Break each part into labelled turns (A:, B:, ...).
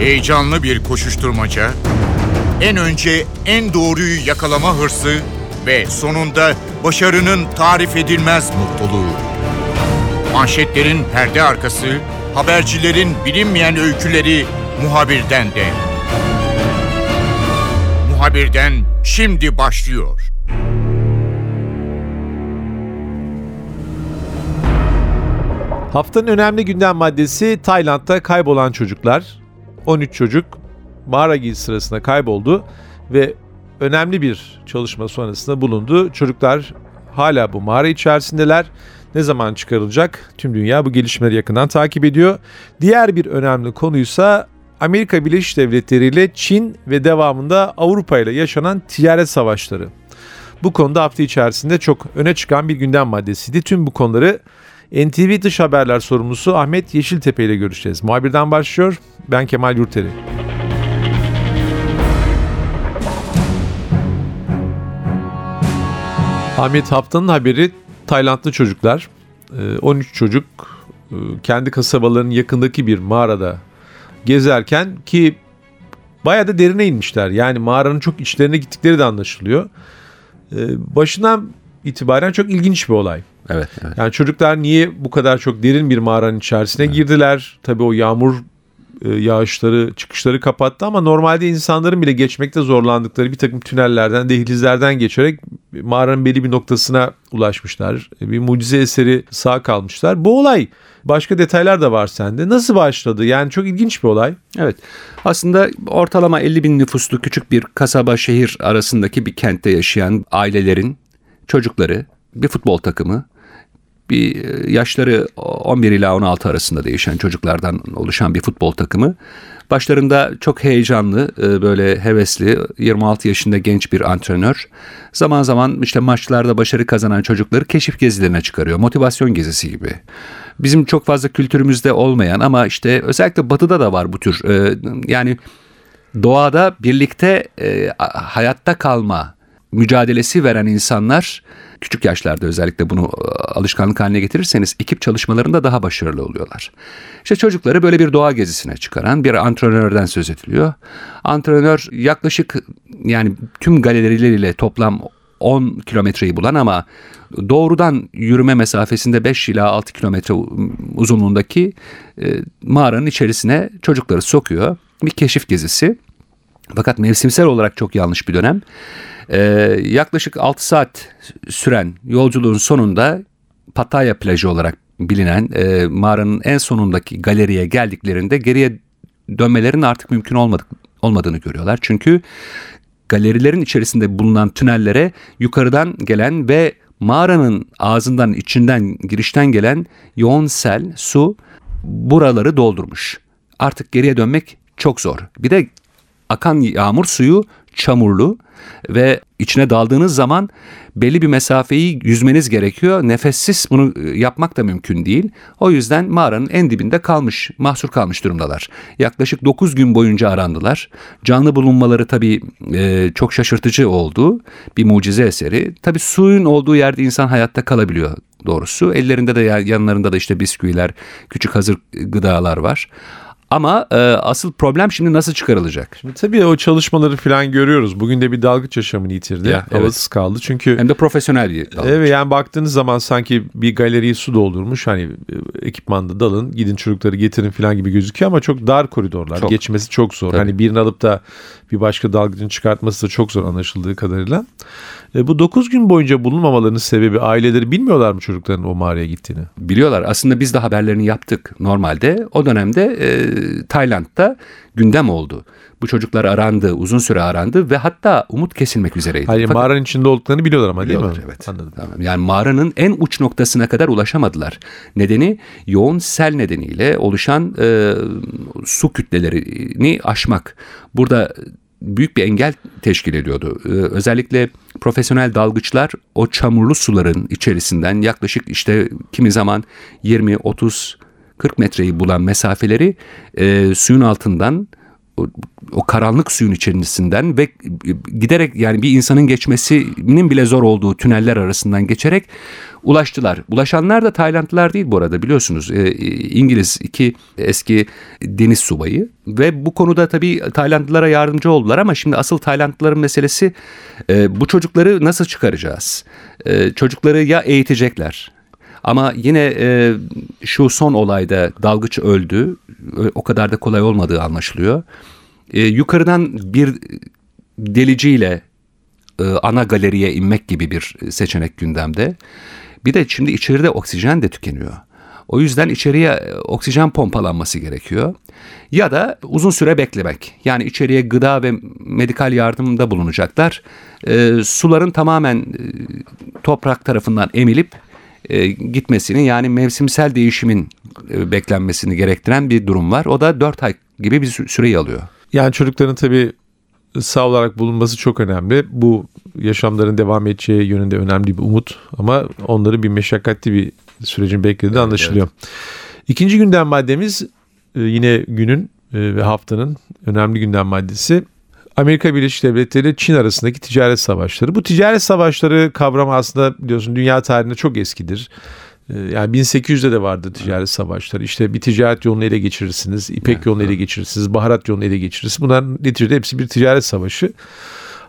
A: Heyecanlı bir koşuşturmaca, en önce en doğruyu yakalama hırsı ve sonunda başarının tarif edilmez mutluluğu. Manşetlerin perde arkası, habercilerin bilinmeyen öyküleri muhabirden de. Muhabirden şimdi başlıyor.
B: Haftanın önemli gündem maddesi Tayland'da kaybolan çocuklar. 13 çocuk mağara gezisi sırasında kayboldu ve önemli bir çalışma sonrasında bulundu. Çocuklar hala bu mağara içerisindeler. Ne zaman çıkarılacak? Tüm dünya bu gelişmeleri yakından takip ediyor. Diğer bir önemli konuysa Amerika Birleşik Devletleri ile Çin ve devamında Avrupa ile yaşanan ticaret savaşları. Bu konuda hafta içerisinde çok öne çıkan bir gündem maddesiydi. Tüm bu konuları NTV Dış Haberler sorumlusu Ahmet Yeşiltepe ile görüşeceğiz. Muhabirden başlıyor. Ben Kemal Yurteri. Ahmet haftanın haberi Taylandlı çocuklar. 13 ee, çocuk e, kendi kasabalarının yakındaki bir mağarada gezerken ki bayağı da derine inmişler. Yani mağaranın çok içlerine gittikleri de anlaşılıyor. Ee, başından itibaren çok ilginç bir olay.
C: Evet, evet.
B: Yani çocuklar niye bu kadar çok derin bir mağaranın içerisine evet. girdiler? Tabii o yağmur e, yağışları, çıkışları kapattı ama normalde insanların bile geçmekte zorlandıkları bir takım tünellerden, dehlizlerden geçerek mağaranın belli bir noktasına ulaşmışlar. Bir mucize eseri sağ kalmışlar. Bu olay başka detaylar da var sende. Nasıl başladı? Yani çok ilginç bir olay.
C: Evet. Aslında ortalama 50 bin nüfuslu küçük bir kasaba şehir arasındaki bir kentte yaşayan ailelerin çocukları, bir futbol takımı, bir e, yaşları 11 ila 16 arasında değişen çocuklardan oluşan bir futbol takımı. Başlarında çok heyecanlı, e, böyle hevesli, 26 yaşında genç bir antrenör. Zaman zaman işte maçlarda başarı kazanan çocukları keşif gezilerine çıkarıyor. Motivasyon gezisi gibi. Bizim çok fazla kültürümüzde olmayan ama işte özellikle batıda da var bu tür. E, yani doğada birlikte hayatta kalma mücadelesi veren insanlar küçük yaşlarda özellikle bunu e, alışkanlık haline getirirseniz ekip çalışmalarında daha başarılı oluyorlar. İşte çocukları böyle bir doğa gezisine çıkaran bir antrenörden söz ediliyor. Antrenör yaklaşık yani tüm galerileriyle toplam 10 kilometreyi bulan ama doğrudan yürüme mesafesinde 5 ila 6 kilometre uzunluğundaki e, mağaranın içerisine çocukları sokuyor. Bir keşif gezisi. Fakat mevsimsel olarak çok yanlış bir dönem. Ee, yaklaşık 6 saat süren yolculuğun sonunda Pattaya plajı olarak bilinen e, mağaranın en sonundaki galeriye geldiklerinde geriye dönmelerin artık mümkün olmadık, olmadığını görüyorlar. Çünkü galerilerin içerisinde bulunan tünellere yukarıdan gelen ve mağaranın ağzından içinden girişten gelen yoğun sel, su buraları doldurmuş. Artık geriye dönmek çok zor. Bir de akan yağmur suyu çamurlu ve içine daldığınız zaman belli bir mesafeyi yüzmeniz gerekiyor. Nefessiz bunu e, yapmak da mümkün değil. O yüzden mağaranın en dibinde kalmış, mahsur kalmış durumdalar. Yaklaşık 9 gün boyunca arandılar. Canlı bulunmaları tabii e, çok şaşırtıcı oldu. Bir mucize eseri. Tabii suyun olduğu yerde insan hayatta kalabiliyor doğrusu. Ellerinde de yanlarında da işte bisküviler, küçük hazır gıdalar var. Ama e, asıl problem şimdi nasıl çıkarılacak?
B: Şimdi tabii o çalışmaları falan görüyoruz. Bugün de bir dalgıç yaşamını yitirdi. Ya, Havasız evet. kaldı çünkü.
C: Hem de profesyonel bir dalgıç.
B: Evet yani baktığınız zaman sanki bir galeriyi su doldurmuş. Hani e, ekipmanda dalın gidin çocukları getirin falan gibi gözüküyor ama çok dar koridorlar. Çok. Geçmesi çok zor. Tabii. Hani birini alıp da bir başka dalgıcın çıkartması da çok zor anlaşıldığı kadarıyla. E, bu 9 gün boyunca bulunmamalarının sebebi aileleri bilmiyorlar mı çocukların o mağaraya gittiğini?
C: Biliyorlar. Aslında biz de haberlerini yaptık normalde. O dönemde e, Tayland'da gündem oldu. Bu çocuklar arandı, uzun süre arandı ve hatta umut kesilmek üzereydi.
B: Hayır Fakat, mağaranın içinde olduklarını biliyorlar ama değil mi?
C: Evet. Anladım. Tamam. Yani mağaranın en uç noktasına kadar ulaşamadılar. Nedeni yoğun sel nedeniyle oluşan e, su kütlelerini aşmak. Burada büyük bir engel teşkil ediyordu. Ee, özellikle profesyonel dalgıçlar o çamurlu suların içerisinden yaklaşık işte kimi zaman 20, 30, 40 metreyi bulan mesafeleri e, suyun altından o karanlık suyun içerisinden ve giderek yani bir insanın geçmesinin bile zor olduğu tüneller arasından geçerek ulaştılar. Ulaşanlar da Taylandlılar değil bu arada biliyorsunuz. E, İngiliz iki eski deniz subayı ve bu konuda tabii Taylandlılara yardımcı oldular ama şimdi asıl Taylandlıların meselesi e, bu çocukları nasıl çıkaracağız? E, çocukları ya eğitecekler ama yine e, şu son olayda dalgıç öldü. O kadar da kolay olmadığı anlaşılıyor. E, yukarıdan bir deliciyle e, ana galeriye inmek gibi bir seçenek gündemde. Bir de şimdi içeride oksijen de tükeniyor. O yüzden içeriye e, oksijen pompalanması gerekiyor. Ya da uzun süre beklemek. Yani içeriye gıda ve medikal yardımda bulunacaklar. E, suların tamamen e, toprak tarafından emilip e, gitmesini yani mevsimsel değişimin e, beklenmesini gerektiren bir durum var. O da 4 ay gibi bir süreyi alıyor.
B: Yani çocukların tabii sağ olarak bulunması çok önemli. Bu yaşamların devam edeceği yönünde önemli bir umut ama onları bir meşakkatli bir sürecin beklediği evet, anlaşılıyor. Evet. İkinci gündem maddemiz e, yine günün ve haftanın önemli gündem maddesi Amerika Birleşik Devletleri Çin arasındaki ticaret savaşları. Bu ticaret savaşları kavramı aslında biliyorsun dünya tarihinde çok eskidir. Ee, yani 1800'de de vardı ticaret savaşları. İşte bir ticaret yolunu ele geçirirsiniz, ipek yolunu ele geçirirsiniz, baharat yolunu ele geçirirsiniz. Bunların neticede hepsi bir ticaret savaşı.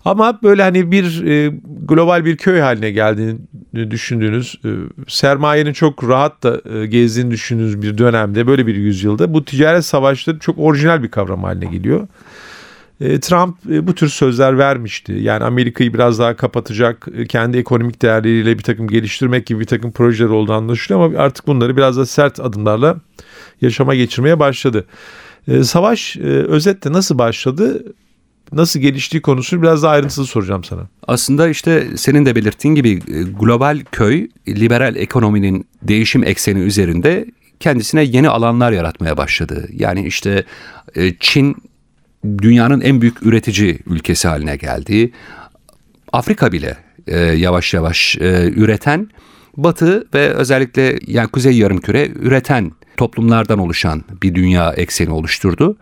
B: Ama böyle hani bir e, global bir köy haline geldiğini düşündüğünüz, e, sermayenin çok rahat da e, gezdiğini düşündüğünüz bir dönemde, böyle bir yüzyılda bu ticaret savaşları çok orijinal bir kavram haline geliyor. E, Trump e, bu tür sözler vermişti. Yani Amerika'yı biraz daha kapatacak, e, kendi ekonomik değerleriyle bir takım geliştirmek gibi bir takım projeler olduğu anlaşılıyor ama artık bunları biraz da sert adımlarla yaşama geçirmeye başladı. Savaş özetle nasıl başladı? Nasıl geliştiği konusunu biraz daha ayrıntılı soracağım sana.
C: Aslında işte senin de belirttiğin gibi global köy liberal ekonominin değişim ekseni üzerinde kendisine yeni alanlar yaratmaya başladı. Yani işte Çin dünyanın en büyük üretici ülkesi haline geldi. Afrika bile e, yavaş yavaş e, üreten, Batı ve özellikle yani Kuzey Yarımküre üreten toplumlardan oluşan bir dünya ekseni oluşturdu.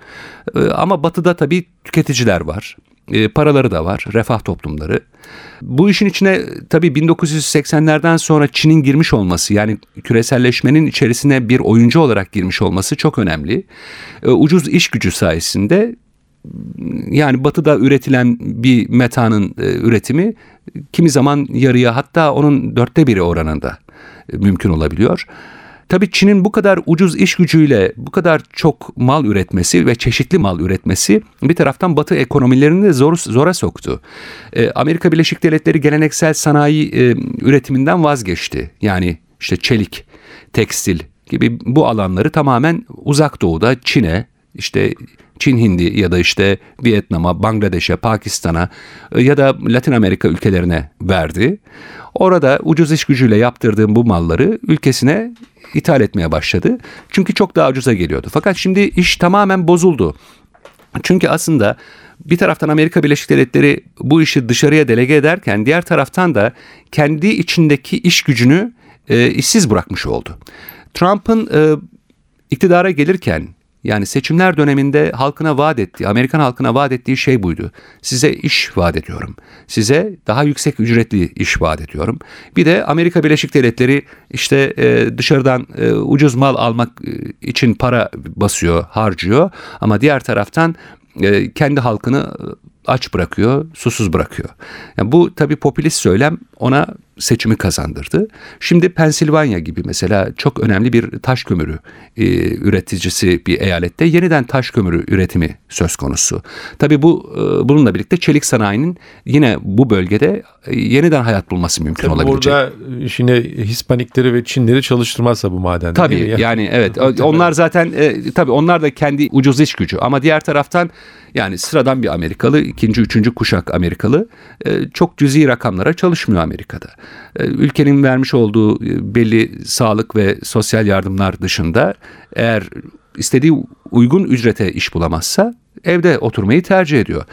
C: E, ama Batı'da tabii tüketiciler var. E, paraları da var, refah toplumları. Bu işin içine tabii 1980'lerden sonra Çin'in girmiş olması yani küreselleşmenin içerisine bir oyuncu olarak girmiş olması çok önemli. E, ucuz iş gücü sayesinde yani batıda üretilen bir metanın e, üretimi kimi zaman yarıya hatta onun dörtte biri oranında e, mümkün olabiliyor. Tabii Çin'in bu kadar ucuz iş gücüyle bu kadar çok mal üretmesi ve çeşitli mal üretmesi bir taraftan Batı ekonomilerini de zor, zora soktu. E, Amerika Birleşik Devletleri geleneksel sanayi e, üretiminden vazgeçti. Yani işte çelik, tekstil gibi bu alanları tamamen uzak doğuda Çin'e işte Çin Hindi ya da işte Vietnam'a, Bangladeş'e, Pakistan'a e, ya da Latin Amerika ülkelerine verdi. Orada ucuz iş gücüyle yaptırdığım bu malları ülkesine ithal etmeye başladı. Çünkü çok daha ucuza geliyordu. Fakat şimdi iş tamamen bozuldu. Çünkü aslında bir taraftan Amerika Birleşik Devletleri bu işi dışarıya delege ederken diğer taraftan da kendi içindeki iş gücünü e, işsiz bırakmış oldu. Trump'ın e, iktidara gelirken yani seçimler döneminde halkına vaat ettiği, Amerikan halkına vaat ettiği şey buydu. Size iş vaat ediyorum. Size daha yüksek ücretli iş vaat ediyorum. Bir de Amerika Birleşik Devletleri işte e, dışarıdan e, ucuz mal almak e, için para basıyor, harcıyor. Ama diğer taraftan kendi halkını aç bırakıyor, susuz bırakıyor. Yani bu tabii popülist söylem ona seçimi kazandırdı. Şimdi Pensilvanya gibi mesela çok önemli bir taş kömürü e, üreticisi bir eyalette yeniden taş kömürü üretimi söz konusu. Tabii bu e, bununla birlikte çelik sanayinin yine bu bölgede e, yeniden hayat bulması mümkün tabii olabilecek.
B: Burada yine Hispanikleri ve Çinleri çalıştırmazsa bu madende
C: tabii, mi? Yani evet onlar zaten e, tabii onlar da kendi ucuz iş gücü ama diğer taraftan yani sıradan bir Amerikalı, ikinci, üçüncü kuşak Amerikalı e, çok cüzi rakamlara çalışmıyor Amerika'da. E, ülkenin vermiş olduğu e, belli sağlık ve sosyal yardımlar dışında eğer istediği uygun ücrete iş bulamazsa evde oturmayı tercih ediyor.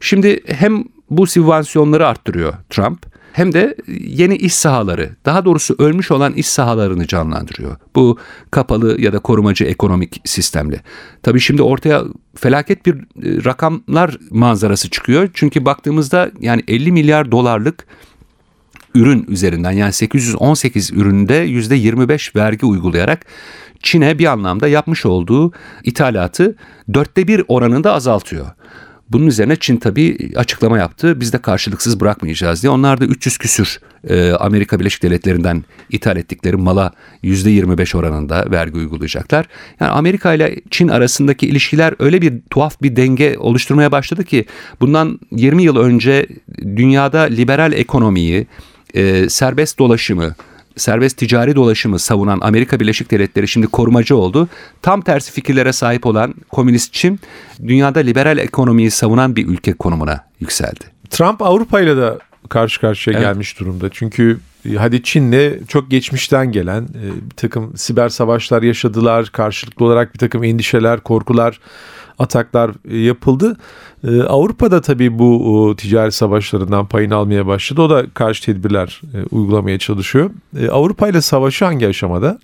C: Şimdi hem bu sübvansiyonları arttırıyor Trump hem de yeni iş sahaları, daha doğrusu ölmüş olan iş sahalarını canlandırıyor. Bu kapalı ya da korumacı ekonomik sistemle. Tabii şimdi ortaya felaket bir e, rakamlar manzarası çıkıyor. Çünkü baktığımızda yani 50 milyar dolarlık ürün üzerinden yani 818 üründe %25 vergi uygulayarak Çin'e bir anlamda yapmış olduğu ithalatı dörtte bir oranında azaltıyor. Bunun üzerine Çin tabii açıklama yaptı. Biz de karşılıksız bırakmayacağız diye. Onlar da 300 küsür e, Amerika Birleşik Devletleri'nden ithal ettikleri mala %25 oranında vergi uygulayacaklar. Yani Amerika ile Çin arasındaki ilişkiler öyle bir tuhaf bir denge oluşturmaya başladı ki bundan 20 yıl önce dünyada liberal ekonomiyi, e, serbest dolaşımı, serbest ticari dolaşımı savunan Amerika Birleşik Devletleri şimdi korumacı oldu. Tam tersi fikirlere sahip olan komünist Çin dünyada liberal ekonomiyi savunan bir ülke konumuna yükseldi.
B: Trump Avrupa ile de karşı karşıya
C: Evet.
B: gelmiş durumda. Çünkü e, hadi Çin'le çok geçmişten gelen e, bir takım siber savaşlar yaşadılar. Karşılıklı olarak bir takım endişeler, korkular, ataklar e, yapıldı. E, Avrupa'da tabii bu ticari savaşlarından payını almaya başladı. O da karşı tedbirler e, uygulamaya çalışıyor. Avrupa ile savaşı hangi aşamada?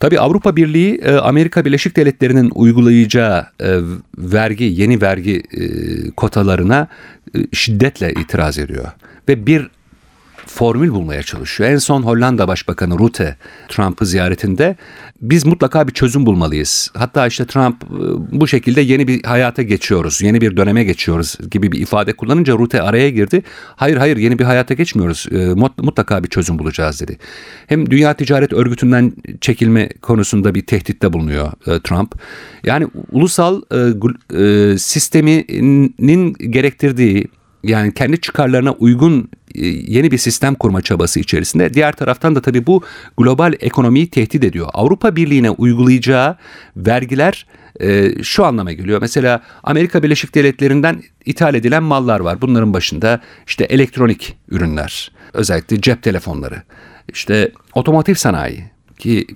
C: Tabii Avrupa Birliği Amerika Birleşik Devletleri'nin uygulayacağı vergi, yeni vergi kotalarına şiddetle itiraz ediyor. Ve bir formül bulmaya çalışıyor. En son Hollanda Başbakanı Rutte Trump'ı ziyaretinde biz mutlaka bir çözüm bulmalıyız. Hatta işte Trump e, bu şekilde yeni bir hayata geçiyoruz, yeni bir döneme geçiyoruz gibi bir ifade kullanınca Rutte araya girdi. Hayır hayır yeni bir hayata geçmiyoruz. E, mut- Mutlaka bir çözüm bulacağız dedi. Hem Dünya Ticaret Örgütü'nden çekilme konusunda bir tehditte bulunuyor e, Trump. Yani ulusal sisteminin gerektirdiği yani kendi çıkarlarına uygun yeni bir sistem kurma çabası içerisinde. Diğer taraftan da tabii bu global ekonomiyi tehdit ediyor. Avrupa Birliği'ne uygulayacağı vergiler e, şu anlama geliyor. Mesela Amerika Birleşik Devletleri'nden ithal edilen mallar var. Bunların başında işte elektronik ürünler, özellikle cep telefonları, işte otomotiv sanayi ki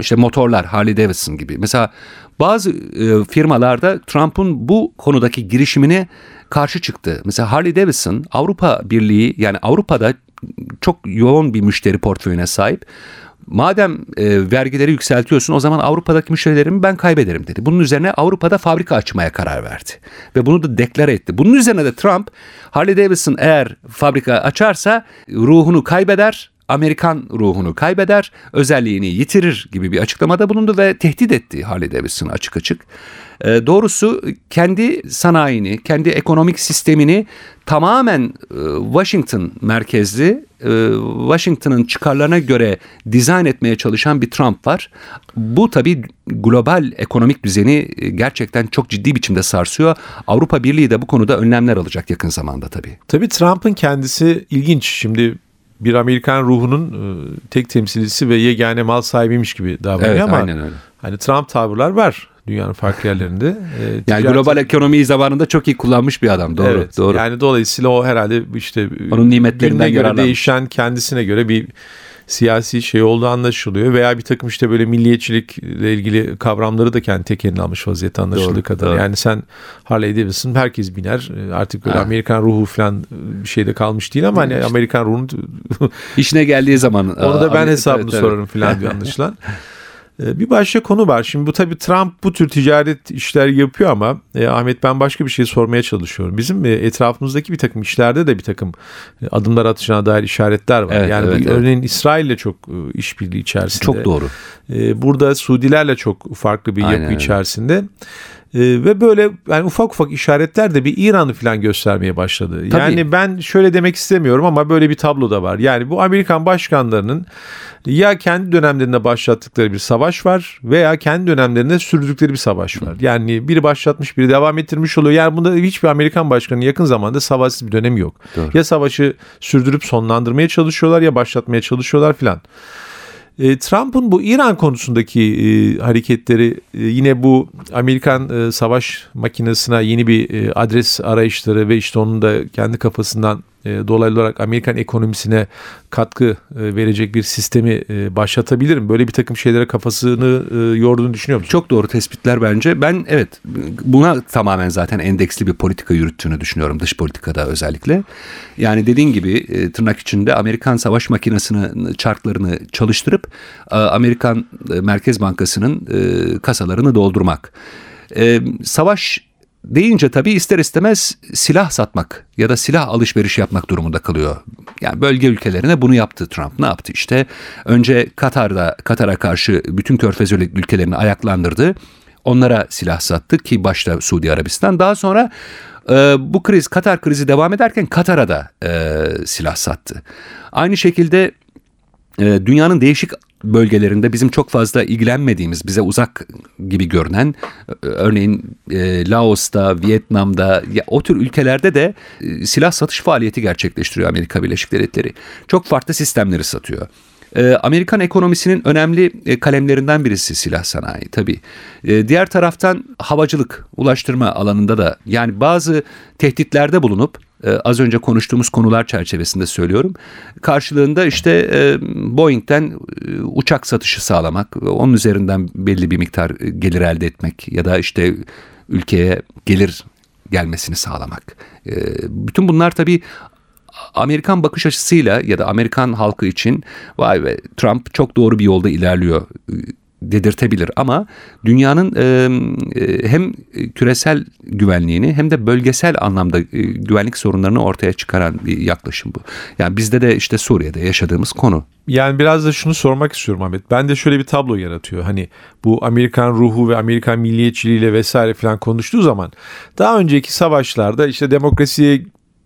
C: işte motorlar Harley Davidson gibi. Mesela bazı e, firmalarda Trump'ın bu konudaki girişimine karşı çıktı. Mesela Harley Davidson Avrupa Birliği yani Avrupa'da çok yoğun bir müşteri portföyüne sahip. Madem e, vergileri yükseltiyorsun o zaman Avrupa'daki müşterilerimi ben kaybederim dedi. Bunun üzerine Avrupa'da fabrika açmaya karar verdi. Ve bunu da deklare etti. Bunun üzerine de Trump Harley Davidson eğer fabrika açarsa ruhunu kaybeder Amerikan ruhunu kaybeder, özelliğini yitirir gibi bir açıklamada bulundu ve tehdit etti Harley Davidson'ı açık açık. E, doğrusu kendi sanayini, kendi ekonomik sistemini tamamen e, Washington merkezli, e, Washington'ın çıkarlarına göre dizayn etmeye çalışan bir Trump var. Bu tabii global ekonomik düzeni e, gerçekten çok ciddi biçimde sarsıyor. Avrupa Birliği de bu konuda önlemler alacak yakın zamanda tabii.
B: Tabii Trump'ın kendisi ilginç. Şimdi bir Amerikan ruhunun e, tek temsilcisi ve yegane mal sahibiymiş gibi davranıyor
C: Evet,
B: ama
C: aynen öyle.
B: hani Trump tavırlar var dünyanın farklı yerlerinde. E,
C: Yani
B: ticaret-
C: global ekonomiyi zamanında çok iyi kullanmış bir adam. Doğru,
B: Evet,
C: doğru.
B: Yani dolayısıyla o herhalde işte
C: Onun nimetlerinden
B: göre değişen kendisine göre bir siyasi şey olduğu anlaşılıyor veya bir takım işte böyle milliyetçilikle ilgili kavramları da kendi tekelini almış vaziyette anlaşıldığı kadar. Yani sen Harley Davidson herkes biner. Artık böyle
C: Ha.
B: Amerikan ruhu falan bir şeyde kalmış değil ama hani
C: İşte.
B: Amerikan ruhunu
C: İşine geldiği zaman.
B: onu da ben
C: Aa,
B: hesabını
C: evet, evet.
B: sorarım falan diyor anlaşılan. Ee, Bir başka konu var. Şimdi bu tabii Trump bu tür ticaret işler yapıyor ama e, Ahmet ben başka bir şey sormaya çalışıyorum. Bizim e, etrafımızdaki bir takım işlerde de bir takım e, adımlar atacağına dair işaretler var.
C: Evet,
B: yani bu
C: evet, evet.
B: örneğin İsrail'le çok e, işbirliği içerisinde.
C: Çok doğru.
B: E, burada Suudilerle çok farklı bir
C: Aynen
B: yapı içerisinde. E, ve böyle yani ufak ufak işaretler de bir İran'ı falan göstermeye başladı.
C: Tabii.
B: Yani ben şöyle demek istemiyorum ama böyle bir tablo da var. Yani bu Amerikan başkanlarının ya kendi dönemlerinde başlattıkları bir savaş var veya kendi dönemlerinde sürdürdükleri bir savaş var. Yani biri başlatmış biri devam ettirmiş oluyor. Yani bunda hiçbir Amerikan başkanı yakın zamanda savaşsız bir dönemi yok.
C: Doğru.
B: Ya savaşı sürdürüp sonlandırmaya çalışıyorlar ya başlatmaya çalışıyorlar filan. E, Trump'ın bu İran konusundaki e, hareketleri e, yine bu Amerikan e, savaş makinesine yeni bir e, adres arayışları ve işte onun da kendi kafasından dolaylı olarak Amerikan ekonomisine katkı e, verecek bir sistemi e, başlatabilirim. Böyle bir takım şeylere kafasını e, yorduğunu düşünüyor musun?
C: Çok doğru tespitler bence. Ben evet buna tamamen zaten endeksli bir politika yürüttüğünü düşünüyorum dış politikada özellikle. Yani dediğin gibi e, tırnak içinde Amerikan savaş makinesini çarklarını çalıştırıp e, Amerikan e, Merkez Bankası'nın e, kasalarını doldurmak. E, savaş deyince tabii ister istemez silah satmak ya da silah alışverişi yapmak durumunda kalıyor. Yani bölge ülkelerine bunu yaptı Trump. Ne yaptı işte? Önce Katar'da Katar'a karşı bütün körfez ülkelerini ayaklandırdı. Onlara silah sattı ki başta Suudi Arabistan. Daha sonra e, bu kriz Katar krizi devam ederken Katar'a da e, silah sattı. Aynı şekilde dünyanın değişik bölgelerinde bizim çok fazla ilgilenmediğimiz, bize uzak gibi görünen e, örneğin e, Laos'ta, Vietnam'da ya, o tür ülkelerde de e, silah satış faaliyeti gerçekleştiriyor Amerika Birleşik Devletleri. Çok farklı sistemleri satıyor. E, Amerikan ekonomisinin önemli e, kalemlerinden birisi silah sanayi tabii. E, diğer taraftan havacılık, ulaştırma alanında da yani bazı tehditlerde bulunup e, az önce konuştuğumuz konular çerçevesinde söylüyorum. Karşılığında işte e, Boeing'den e, uçak satışı sağlamak, onun üzerinden belli bir miktar gelir elde etmek ya da işte ülkeye gelir gelmesini sağlamak. E, bütün bunlar tabii Amerikan bakış açısıyla ya da Amerikan halkı için vay be Trump çok doğru bir yolda ilerliyor dedirtebilir ama dünyanın e, hem küresel güvenliğini hem de bölgesel anlamda e, güvenlik sorunlarını ortaya çıkaran bir yaklaşım bu. Yani bizde de işte Suriye'de yaşadığımız konu.
B: Yani biraz da şunu sormak istiyorum Ahmet. Ben de şöyle bir tablo yaratıyor. Hani bu Amerikan ruhu ve Amerikan milliyetçiliğiyle vesaire falan konuştuğu zaman daha önceki savaşlarda işte demokrasiye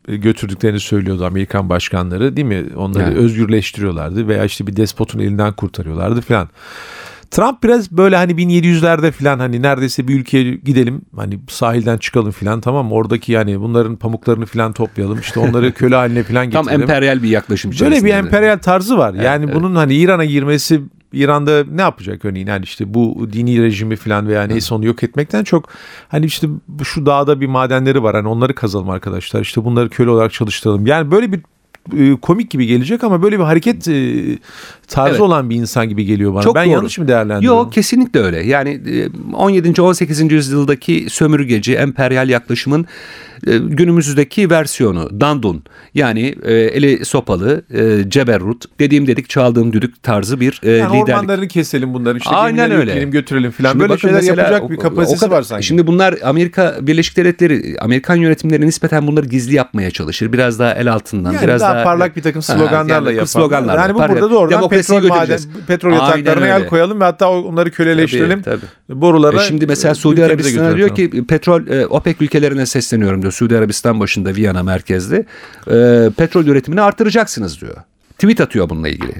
B: götürdüklerini söylüyordu Amerikan başkanları değil mi? Onları yani. özgürleştiriyorlardı veya işte bir despotun elinden kurtarıyorlardı falan. Trump biraz böyle hani 1700'lerde falan hani neredeyse bir ülkeye gidelim hani sahilden çıkalım falan tamam? Oradaki yani bunların pamuklarını falan toplayalım işte onları köle haline falan getirelim.
C: Tam emperyal bir yaklaşım
B: Böyle bir emperyal tarzı var. Evet, yani evet. bunun hani İran'a girmesi İran'da ne yapacak örneğin yani işte bu dini rejimi falan veya neyse onu yok etmekten çok hani işte şu dağda bir madenleri var hani onları kazalım arkadaşlar işte bunları köle olarak çalıştıralım. Yani böyle bir e, komik gibi gelecek ama böyle bir hareket e, tarzı evet. olan bir insan gibi geliyor bana. Çok ben doğru. yanlış mı değerlendiriyorum?
C: Yok kesinlikle öyle. Yani 17. E, 18. yüzyıldaki sömürgeci emperyal yaklaşımın günümüzdeki versiyonu Dandun yani e, eli sopalı e, ceberrut dediğim dedik çaldığım düdük tarzı bir e, yani liderlik.
B: Ormanlarını keselim bunların işte Aynen öyle. götürelim falan böyle şeyler mesela, yapacak bir kapasitesi var sanki.
C: Şimdi bunlar Amerika Birleşik Devletleri Amerikan yönetimleri nispeten bunları gizli yapmaya çalışır. Biraz daha el altından
B: yani
C: biraz
B: daha, daha parlak bir takım sloganlarla ha, yani yapar. Sloganlarla yani bu burada doğrudan petrol maden petrol yataklarına el koyalım ve hatta onları köleleştirelim. Tabii, tabii. Borulara.
C: E şimdi mesela Suudi Arabistan diyor ki petrol e, OPEC ülkelerine sesleniyorum diyor. Suudi Arabistan başında Viyana merkezli. E, petrol üretimini artıracaksınız diyor. Tweet atıyor bununla ilgili.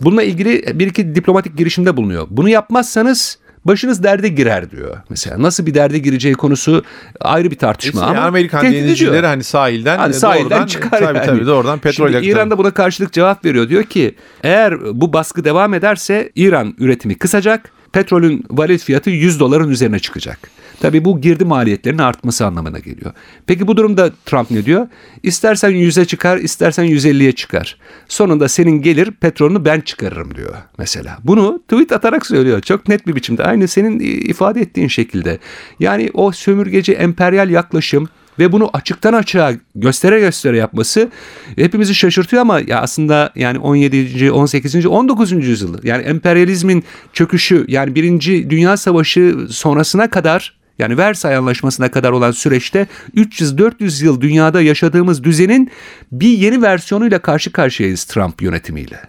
C: Bununla ilgili bir iki diplomatik girişimde bulunuyor. Bunu yapmazsanız başınız derde girer diyor. Mesela nasıl bir derde gireceği konusu ayrı bir tartışma işte ama
B: Amerikan denizcileri hani sahilden hani sahilden doğrudan, çıkar tabii, yani. tabii doğrudan petrol
C: Şimdi İran da buna karşılık cevap veriyor. Diyor ki eğer bu baskı devam ederse İran üretimi kısacak petrolün varit fiyatı 100 doların üzerine çıkacak. Tabii bu girdi maliyetlerinin artması anlamına geliyor. Peki bu durumda Trump ne diyor? İstersen 100'e çıkar, istersen 150'ye çıkar. Sonunda senin gelir petrolünü ben çıkarırım diyor mesela. Bunu tweet atarak söylüyor. Çok net bir biçimde. Aynı senin ifade ettiğin şekilde. Yani o sömürgeci emperyal yaklaşım ve bunu açıktan açığa göstere göstere yapması hepimizi şaşırtıyor ama ya aslında yani 17. 18. 19. yüzyıl yani emperyalizmin çöküşü yani Birinci Dünya Savaşı sonrasına kadar yani Versay Anlaşması'na kadar olan süreçte 300-400 yıl dünyada yaşadığımız düzenin bir yeni versiyonuyla karşı karşıyayız Trump yönetimiyle.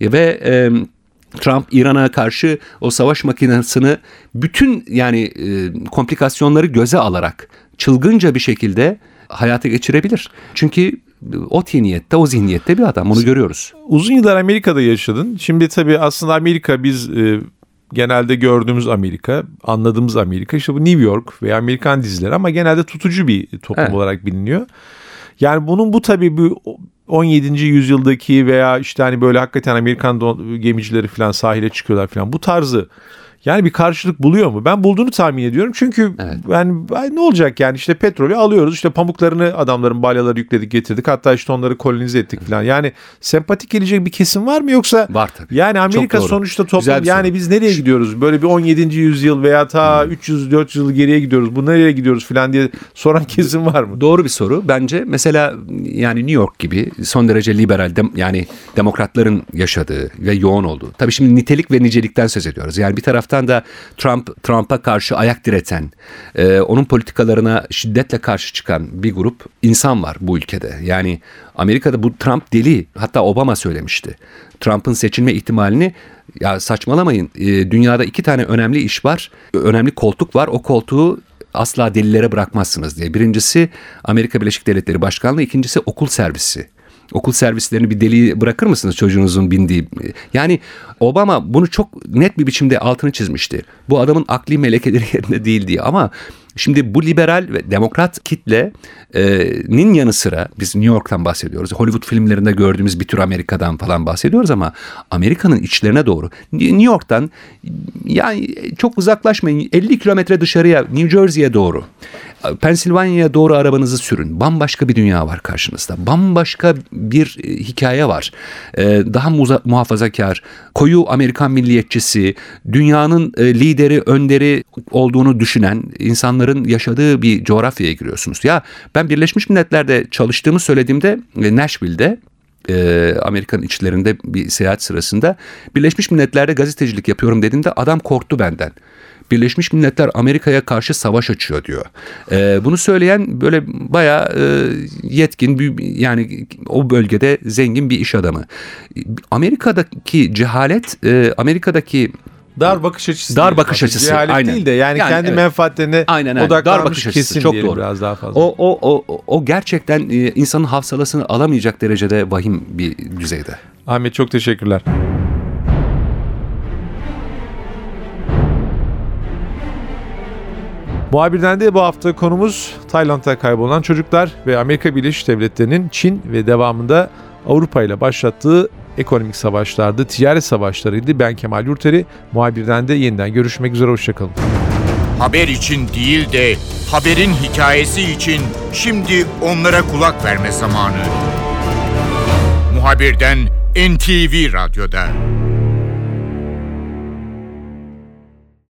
C: Ve e, Trump İran'a karşı o savaş makinesini bütün yani e, komplikasyonları göze alarak çılgınca bir şekilde hayata geçirebilir. Çünkü o tiniyette, o zihniyette bir adam. Bunu görüyoruz.
B: Uzun yıllar Amerika'da yaşadın. Şimdi tabii aslında Amerika biz e, genelde gördüğümüz Amerika, anladığımız Amerika işte bu New York veya Amerikan dizileri ama genelde tutucu bir toplum evet. olarak biliniyor. Yani bunun bu tabii bu 17. yüzyıldaki veya işte hani böyle hakikaten Amerikan gemicileri falan sahile çıkıyorlar falan bu tarzı Yani bir karşılık buluyor mu? Ben bulduğunu tahmin ediyorum. Çünkü
C: Evet.
B: yani ne olacak yani işte petrolü alıyoruz. işte pamuklarını adamların balyaları yükledik getirdik. Hatta işte onları kolonize ettik falan. Yani sempatik gelecek bir kesim var mı yoksa
C: Var tabii.
B: yani Amerika sonuçta toplum yani
C: soru.
B: biz nereye gidiyoruz? Böyle bir 17. yüzyıl veya ta 300-400 yıl geriye gidiyoruz. Bu nereye gidiyoruz falan diye soran kesim var mı?
C: Doğru bir soru. Bence mesela yani New York gibi son derece liberal dem- yani demokratların yaşadığı ve yoğun olduğu. Tabii şimdi nitelik ve nicelikten söz ediyoruz. Yani bir taraftan da Trump Trump'a karşı ayak direten, e, onun politikalarına şiddetle karşı çıkan bir grup insan var bu ülkede. Yani Amerika'da bu Trump deli. Hatta Obama söylemişti. Trump'ın seçilme ihtimalini ya saçmalamayın. E, dünyada iki tane önemli iş var. Önemli koltuk var. O koltuğu asla delilere bırakmazsınız diye. Birincisi Amerika Birleşik Devletleri Başkanlığı, ikincisi okul servisi. Okul servislerini bir deli bırakır mısınız çocuğunuzun bindiği? Yani Obama bunu çok net bir biçimde altını çizmişti. Bu adamın akli melekeleri yerinde değil diye ama Şimdi bu liberal ve demokrat kitlenin yanı sıra biz New York'tan bahsediyoruz. Hollywood filmlerinde gördüğümüz bir tür Amerika'dan falan bahsediyoruz ama Amerika'nın içlerine doğru New York'tan yani çok uzaklaşmayın 50 kilometre dışarıya New Jersey'ye doğru Pensilvanya'ya doğru arabanızı sürün. Bambaşka bir dünya var karşınızda. Bambaşka bir e, hikaye var. E, daha muhafazakar, koyu Amerikan milliyetçisi, dünyanın e, lideri, önderi olduğunu düşünen insanların yaşadığı bir coğrafyaya giriyorsunuz. Ya ben Birleşmiş Milletler'de çalıştığımı söylediğimde Nashville'de e, Amerika'nın içlerinde bir seyahat sırasında Birleşmiş Milletler'de gazetecilik yapıyorum dediğimde adam korktu benden. Birleşmiş Milletler Amerika'ya karşı savaş açıyor diyor. E, bunu söyleyen böyle bayağı e, yetkin bir, yani o bölgede zengin bir iş adamı. Amerika'daki cehalet, e, Amerika'daki
B: Dar bakış açısı.
C: Dar bakış açısı,
B: Cehalet
C: aynen.
B: değil de yani,
C: Yani
B: kendi
C: evet.
B: menfaatlerine
C: Aynen öyle.
B: odaklanmış
C: Dar bakış açısı,
B: kesim
C: çok doğru.
B: biraz daha fazla.
C: o, o, o, o gerçekten e, insanın hafsalasını alamayacak derecede vahim bir düzeyde.
B: Ahmet çok teşekkürler. Muhabirden de bu hafta konumuz Tayland'da kaybolan çocuklar ve Amerika Birleşik Devletleri'nin Çin ve devamında Avrupa ile başlattığı ekonomik savaşlardı, ticaret savaşlarıydı. Ben Kemal Yurteri, muhabirden de yeniden görüşmek üzere, hoşçakalın.
A: Haber için değil de haberin hikayesi için şimdi onlara kulak verme zamanı. Muhabirden NTV Radyo'da.